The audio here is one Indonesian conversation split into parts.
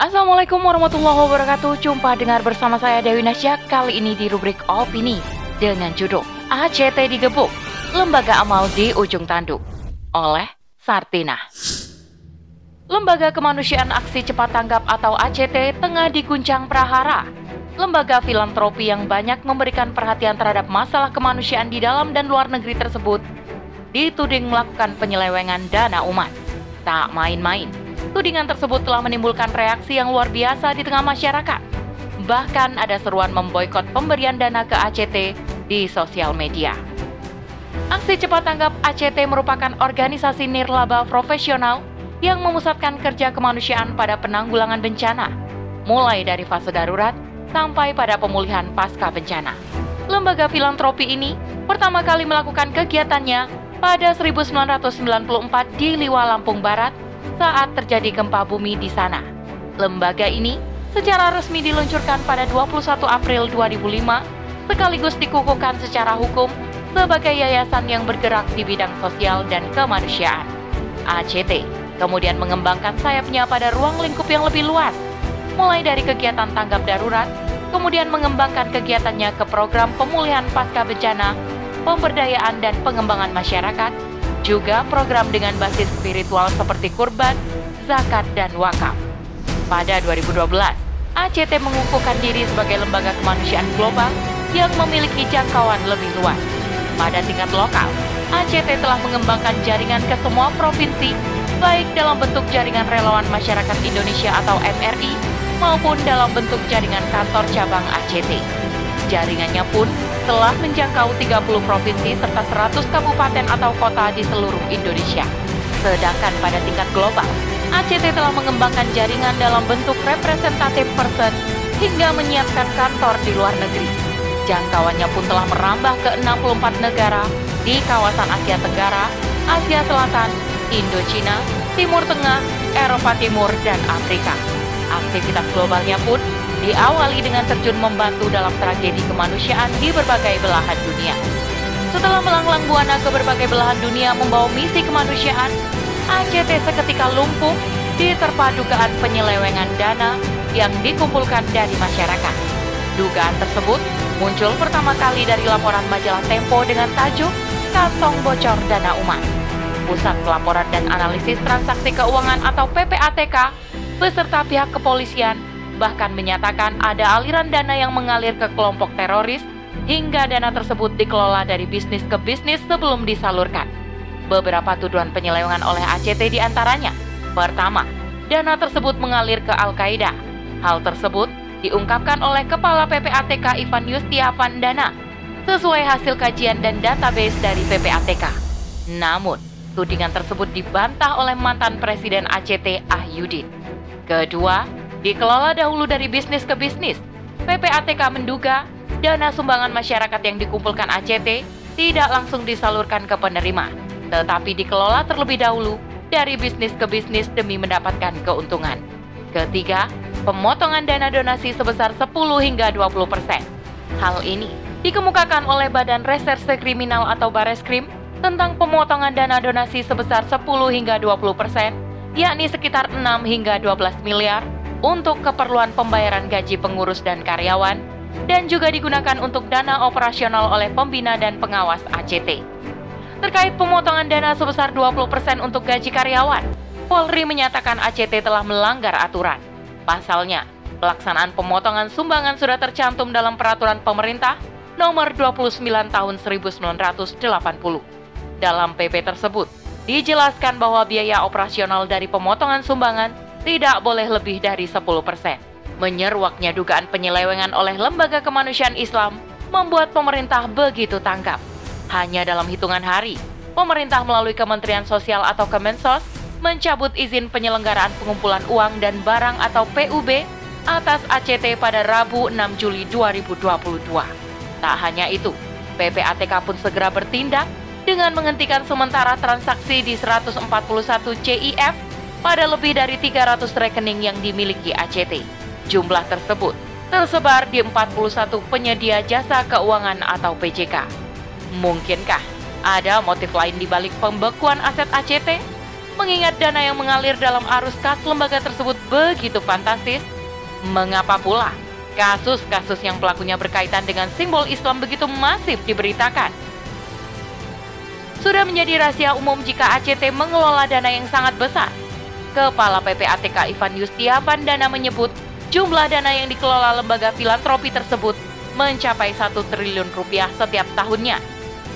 Assalamualaikum warahmatullahi wabarakatuh. Jumpa dengar bersama saya Dewi Nasya. Kali ini di rubrik Opini Dengan judul ACT digebuk Lembaga Amal di Ujung Tanduk Oleh Sartina. Lembaga Kemanusiaan Aksi Cepat Tanggap atau ACT tengah diguncang prahara. Lembaga filantropi yang banyak memberikan perhatian terhadap masalah kemanusiaan di dalam dan luar negeri tersebut dituding melakukan penyelewengan dana umat. Tak main-main, tudingan tersebut telah menimbulkan reaksi yang luar biasa di tengah masyarakat. Bahkan ada seruan memboikot pemberian dana ke ACT di sosial media. Aksi Cepat Tanggap ACT merupakan organisasi nirlaba profesional yang memusatkan kerja kemanusiaan pada penanggulangan bencana, mulai dari fase darurat sampai pada pemulihan pasca bencana. Lembaga filantropi ini pertama kali melakukan kegiatannya pada 1994 di Liwa, Lampung Barat saat terjadi gempa bumi di sana. Lembaga ini secara resmi diluncurkan pada 21 April 2005 sekaligus dikukuhkan secara hukum sebagai yayasan yang bergerak di bidang sosial dan kemanusiaan. ACT kemudian mengembangkan sayapnya pada ruang lingkup yang lebih luas, mulai dari kegiatan tanggap darurat, kemudian mengembangkan kegiatannya ke program pemulihan pasca bencana pemberdayaan dan pengembangan masyarakat, juga program dengan basis spiritual seperti kurban, zakat, dan wakaf. Pada 2012, ACT mengukuhkan diri sebagai lembaga kemanusiaan global yang memiliki jangkauan lebih luas. Pada tingkat lokal, ACT telah mengembangkan jaringan ke semua provinsi, baik dalam bentuk jaringan relawan masyarakat Indonesia atau MRI, maupun dalam bentuk jaringan kantor cabang ACT. Jaringannya pun telah menjangkau 30 provinsi serta 100 kabupaten atau kota di seluruh Indonesia. Sedangkan pada tingkat global, ACT telah mengembangkan jaringan dalam bentuk representatif person hingga menyiapkan kantor di luar negeri. Jangkauannya pun telah merambah ke 64 negara di kawasan Asia Tenggara, Asia Selatan, Indochina, Timur Tengah, Eropa Timur, dan Afrika. Aktivitas globalnya pun diawali dengan terjun membantu dalam tragedi kemanusiaan di berbagai belahan dunia. Setelah melanglang buana ke berbagai belahan dunia membawa misi kemanusiaan, ACT seketika lumpuh diterpa dugaan penyelewengan dana yang dikumpulkan dari masyarakat. Dugaan tersebut muncul pertama kali dari laporan majalah Tempo dengan tajuk Kantong Bocor Dana Umat. Pusat Pelaporan dan Analisis Transaksi Keuangan atau PPATK beserta pihak kepolisian bahkan menyatakan ada aliran dana yang mengalir ke kelompok teroris hingga dana tersebut dikelola dari bisnis ke bisnis sebelum disalurkan. Beberapa tuduhan penyelewengan oleh ACT di antaranya. Pertama, dana tersebut mengalir ke Al-Qaeda. Hal tersebut diungkapkan oleh Kepala PPATK Ivan Yustia Vandana sesuai hasil kajian dan database dari PPATK. Namun, tudingan tersebut dibantah oleh mantan Presiden ACT Ahyudin. Kedua, Dikelola dahulu dari bisnis ke bisnis, PPATK menduga dana sumbangan masyarakat yang dikumpulkan ACT tidak langsung disalurkan ke penerima, tetapi dikelola terlebih dahulu dari bisnis ke bisnis demi mendapatkan keuntungan. Ketiga, pemotongan dana donasi sebesar 10 hingga 20 persen. Hal ini dikemukakan oleh Badan Reserse Kriminal atau Bareskrim tentang pemotongan dana donasi sebesar 10 hingga 20 persen, yakni sekitar 6 hingga 12 miliar untuk keperluan pembayaran gaji pengurus dan karyawan, dan juga digunakan untuk dana operasional oleh pembina dan pengawas ACT. Terkait pemotongan dana sebesar 20% untuk gaji karyawan, Polri menyatakan ACT telah melanggar aturan. Pasalnya, pelaksanaan pemotongan sumbangan sudah tercantum dalam peraturan pemerintah nomor 29 tahun 1980. Dalam PP tersebut, dijelaskan bahwa biaya operasional dari pemotongan sumbangan tidak boleh lebih dari 10%. Menyeruaknya dugaan penyelewengan oleh lembaga kemanusiaan Islam membuat pemerintah begitu tangkap. Hanya dalam hitungan hari, pemerintah melalui Kementerian Sosial atau Kemensos mencabut izin penyelenggaraan pengumpulan uang dan barang atau PUB atas ACT pada Rabu 6 Juli 2022. Tak hanya itu, PPATK pun segera bertindak dengan menghentikan sementara transaksi di 141 CIF pada lebih dari 300 rekening yang dimiliki ACT. Jumlah tersebut tersebar di 41 penyedia jasa keuangan atau PJK. Mungkinkah ada motif lain di balik pembekuan aset ACT? Mengingat dana yang mengalir dalam arus kas lembaga tersebut begitu fantastis, mengapa pula kasus-kasus yang pelakunya berkaitan dengan simbol Islam begitu masif diberitakan? Sudah menjadi rahasia umum jika ACT mengelola dana yang sangat besar. Kepala PPATK Ivan Yustiavan Dana menyebut jumlah dana yang dikelola lembaga filantropi tersebut mencapai 1 triliun rupiah setiap tahunnya.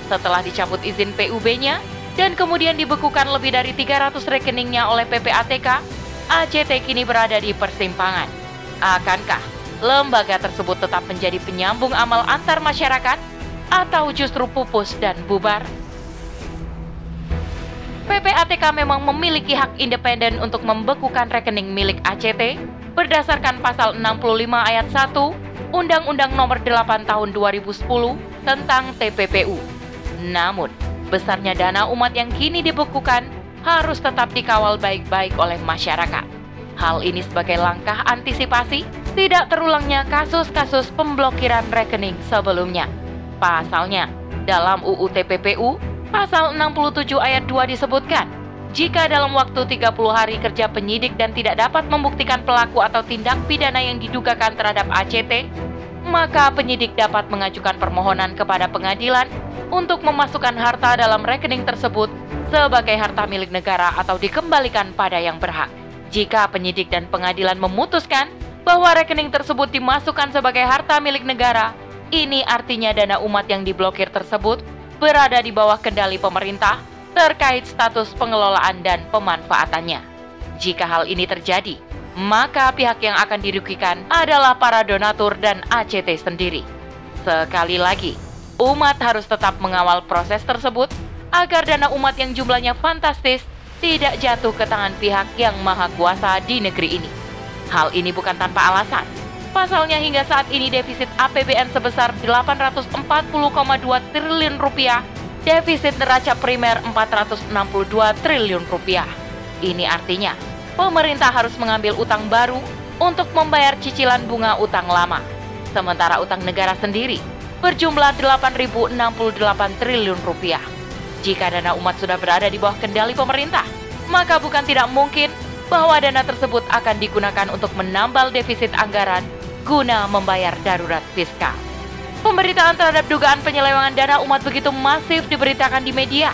Setelah dicabut izin PUB-nya dan kemudian dibekukan lebih dari 300 rekeningnya oleh PPATK, ACT kini berada di persimpangan. Akankah lembaga tersebut tetap menjadi penyambung amal antar masyarakat atau justru pupus dan bubar? PPATK memang memiliki hak independen untuk membekukan rekening milik ACT berdasarkan pasal 65 ayat 1 Undang-Undang Nomor 8 Tahun 2010 tentang TPPU. Namun, besarnya dana umat yang kini dibekukan harus tetap dikawal baik-baik oleh masyarakat. Hal ini sebagai langkah antisipasi tidak terulangnya kasus-kasus pemblokiran rekening sebelumnya. Pasalnya, dalam UU TPPU, pasal 67 ayat 2 disebutkan, jika dalam waktu 30 hari kerja penyidik dan tidak dapat membuktikan pelaku atau tindak pidana yang didugakan terhadap ACT, maka penyidik dapat mengajukan permohonan kepada pengadilan untuk memasukkan harta dalam rekening tersebut sebagai harta milik negara atau dikembalikan pada yang berhak. Jika penyidik dan pengadilan memutuskan bahwa rekening tersebut dimasukkan sebagai harta milik negara, ini artinya dana umat yang diblokir tersebut berada di bawah kendali pemerintah terkait status pengelolaan dan pemanfaatannya. Jika hal ini terjadi, maka pihak yang akan dirugikan adalah para donatur dan ACT sendiri. Sekali lagi, umat harus tetap mengawal proses tersebut agar dana umat yang jumlahnya fantastis tidak jatuh ke tangan pihak yang maha kuasa di negeri ini. Hal ini bukan tanpa alasan. Pasalnya hingga saat ini defisit APBN sebesar 840,2 triliun rupiah, defisit neraca primer 462 triliun rupiah. Ini artinya pemerintah harus mengambil utang baru untuk membayar cicilan bunga utang lama. Sementara utang negara sendiri berjumlah 8.068 triliun rupiah. Jika dana umat sudah berada di bawah kendali pemerintah, maka bukan tidak mungkin bahwa dana tersebut akan digunakan untuk menambal defisit anggaran guna membayar darurat fiskal. Pemberitaan terhadap dugaan penyelewengan dana umat begitu masif diberitakan di media,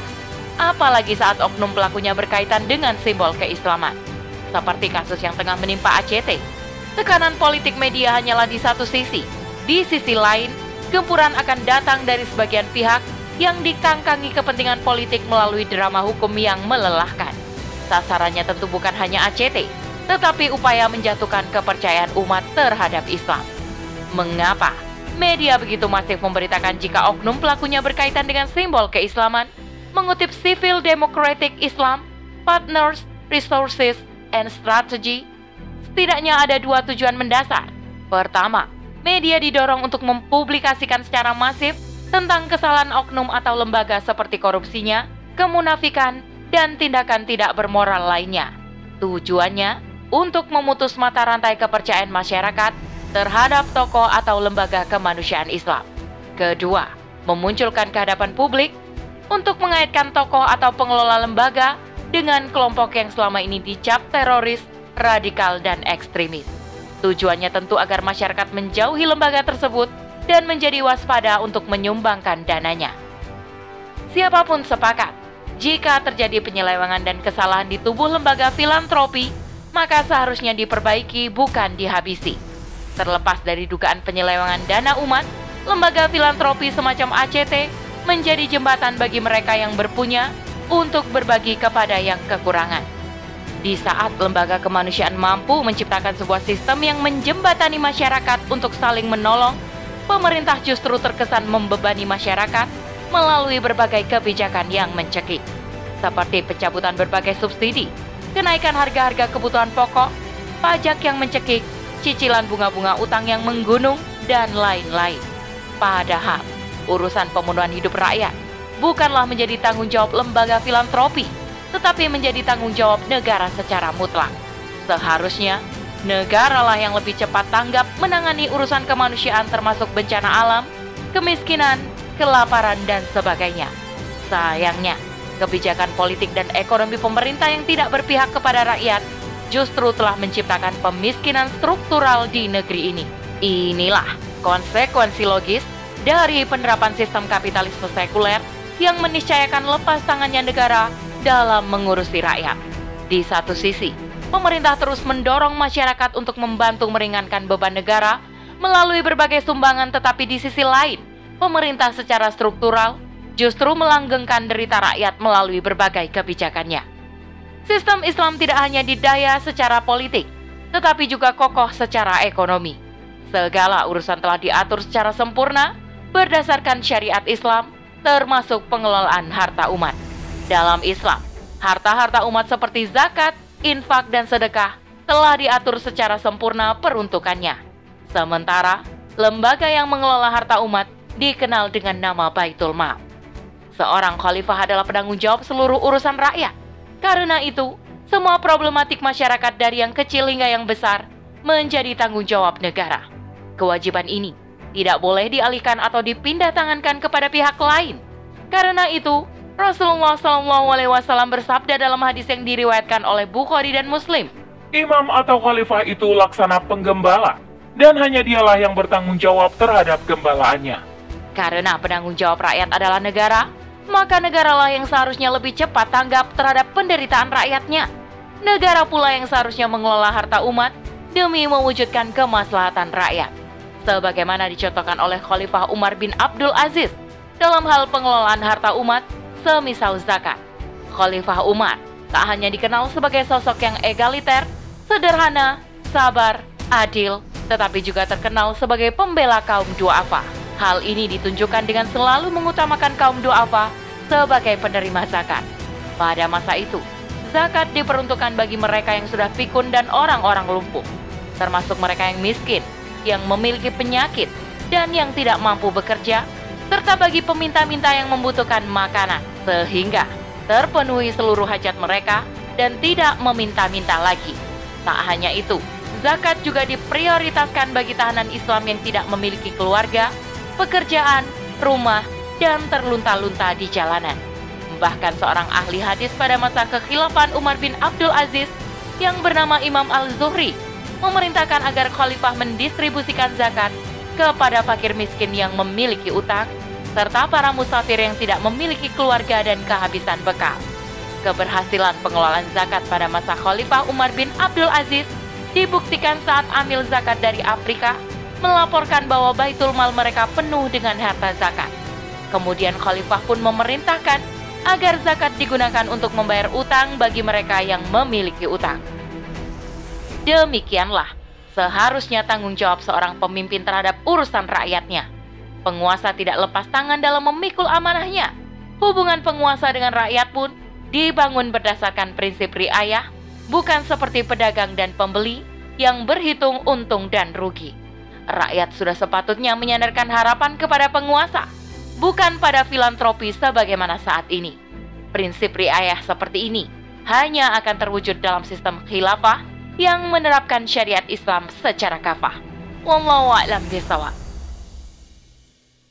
apalagi saat oknum pelakunya berkaitan dengan simbol keislaman seperti kasus yang tengah menimpa ACT. Tekanan politik media hanyalah di satu sisi. Di sisi lain, gempuran akan datang dari sebagian pihak yang dikangkangi kepentingan politik melalui drama hukum yang melelahkan. Sasarannya tentu bukan hanya ACT, tetapi upaya menjatuhkan kepercayaan umat terhadap Islam. Mengapa media begitu masif memberitakan jika oknum pelakunya berkaitan dengan simbol keislaman? Mengutip Civil Democratic Islam, Partners, Resources, and Strategy, setidaknya ada dua tujuan mendasar. Pertama, media didorong untuk mempublikasikan secara masif tentang kesalahan oknum atau lembaga seperti korupsinya, kemunafikan, dan tindakan tidak bermoral lainnya. Tujuannya untuk memutus mata rantai kepercayaan masyarakat terhadap tokoh atau lembaga kemanusiaan Islam. Kedua, memunculkan kehadapan publik untuk mengaitkan tokoh atau pengelola lembaga dengan kelompok yang selama ini dicap teroris, radikal, dan ekstremis. Tujuannya tentu agar masyarakat menjauhi lembaga tersebut dan menjadi waspada untuk menyumbangkan dananya. Siapa pun sepakat, jika terjadi penyelewengan dan kesalahan di tubuh lembaga filantropi, maka seharusnya diperbaiki bukan dihabisi. Terlepas dari dugaan penyelewengan dana umat, lembaga filantropi semacam ACT menjadi jembatan bagi mereka yang berpunya untuk berbagi kepada yang kekurangan. Di saat lembaga kemanusiaan mampu menciptakan sebuah sistem yang menjembatani masyarakat untuk saling menolong, pemerintah justru terkesan membebani masyarakat melalui berbagai kebijakan yang mencekik, seperti pencabutan berbagai subsidi, kenaikan harga-harga kebutuhan pokok, pajak yang mencekik, cicilan bunga-bunga utang yang menggunung, dan lain-lain. Padahal, urusan pemenuhan hidup rakyat bukanlah menjadi tanggung jawab lembaga filantropi, tetapi menjadi tanggung jawab negara secara mutlak. Seharusnya, negaralah yang lebih cepat tanggap menangani urusan kemanusiaan termasuk bencana alam, kemiskinan, kelaparan, dan sebagainya. Sayangnya, Kebijakan politik dan ekonomi pemerintah yang tidak berpihak kepada rakyat justru telah menciptakan pemiskinan struktural di negeri ini. Inilah konsekuensi logis dari penerapan sistem kapitalisme sekuler yang meniscayakan lepas tangannya negara dalam mengurusi rakyat. Di satu sisi, pemerintah terus mendorong masyarakat untuk membantu meringankan beban negara melalui berbagai sumbangan tetapi di sisi lain, pemerintah secara struktural justru melanggengkan derita rakyat melalui berbagai kebijakannya. Sistem Islam tidak hanya didaya secara politik, tetapi juga kokoh secara ekonomi. Segala urusan telah diatur secara sempurna berdasarkan syariat Islam, termasuk pengelolaan harta umat. Dalam Islam, harta-harta umat seperti zakat, infak, dan sedekah telah diatur secara sempurna peruntukannya. Sementara, lembaga yang mengelola harta umat dikenal dengan nama Baitul Mal. Seorang khalifah adalah penanggung jawab seluruh urusan rakyat. Karena itu, semua problematik masyarakat dari yang kecil hingga yang besar menjadi tanggung jawab negara. Kewajiban ini tidak boleh dialihkan atau dipindah tangankan kepada pihak lain. Karena itu, Rasulullah SAW bersabda dalam hadis yang diriwayatkan oleh Bukhari dan Muslim. Imam atau khalifah itu laksana penggembala, dan hanya dialah yang bertanggung jawab terhadap gembalaannya. Karena penanggung jawab rakyat adalah negara, maka negaralah yang seharusnya lebih cepat tanggap terhadap penderitaan rakyatnya. Negara pula yang seharusnya mengelola harta umat demi mewujudkan kemaslahatan rakyat. Sebagaimana dicontohkan oleh Khalifah Umar bin Abdul Aziz dalam hal pengelolaan harta umat, semisal zakat. Khalifah Umar tak hanya dikenal sebagai sosok yang egaliter, sederhana, sabar, adil, tetapi juga terkenal sebagai pembela kaum duafa. Hal ini ditunjukkan dengan selalu mengutamakan kaum duafa sebagai penerima zakat. Pada masa itu, zakat diperuntukkan bagi mereka yang sudah pikun dan orang-orang lumpuh, termasuk mereka yang miskin, yang memiliki penyakit, dan yang tidak mampu bekerja, serta bagi peminta-minta yang membutuhkan makanan, sehingga terpenuhi seluruh hajat mereka dan tidak meminta-minta lagi. Tak hanya itu, zakat juga diprioritaskan bagi tahanan Islam yang tidak memiliki keluarga, pekerjaan, rumah, dan terlunta-lunta di jalanan. Bahkan seorang ahli hadis pada masa kekhilafan Umar bin Abdul Aziz yang bernama Imam Al-Zuhri memerintahkan agar khalifah mendistribusikan zakat kepada fakir miskin yang memiliki utang serta para musafir yang tidak memiliki keluarga dan kehabisan bekal. Keberhasilan pengelolaan zakat pada masa Khalifah Umar bin Abdul Aziz dibuktikan saat amil zakat dari Afrika melaporkan bahwa baitul mal mereka penuh dengan harta zakat. Kemudian khalifah pun memerintahkan agar zakat digunakan untuk membayar utang bagi mereka yang memiliki utang. Demikianlah seharusnya tanggung jawab seorang pemimpin terhadap urusan rakyatnya. Penguasa tidak lepas tangan dalam memikul amanahnya. Hubungan penguasa dengan rakyat pun dibangun berdasarkan prinsip riayah, bukan seperti pedagang dan pembeli yang berhitung untung dan rugi. Rakyat sudah sepatutnya menyandarkan harapan kepada penguasa bukan pada filantropi sebagaimana saat ini. Prinsip riayah seperti ini hanya akan terwujud dalam sistem khilafah yang menerapkan syariat Islam secara kafah. Wallahu a'lam.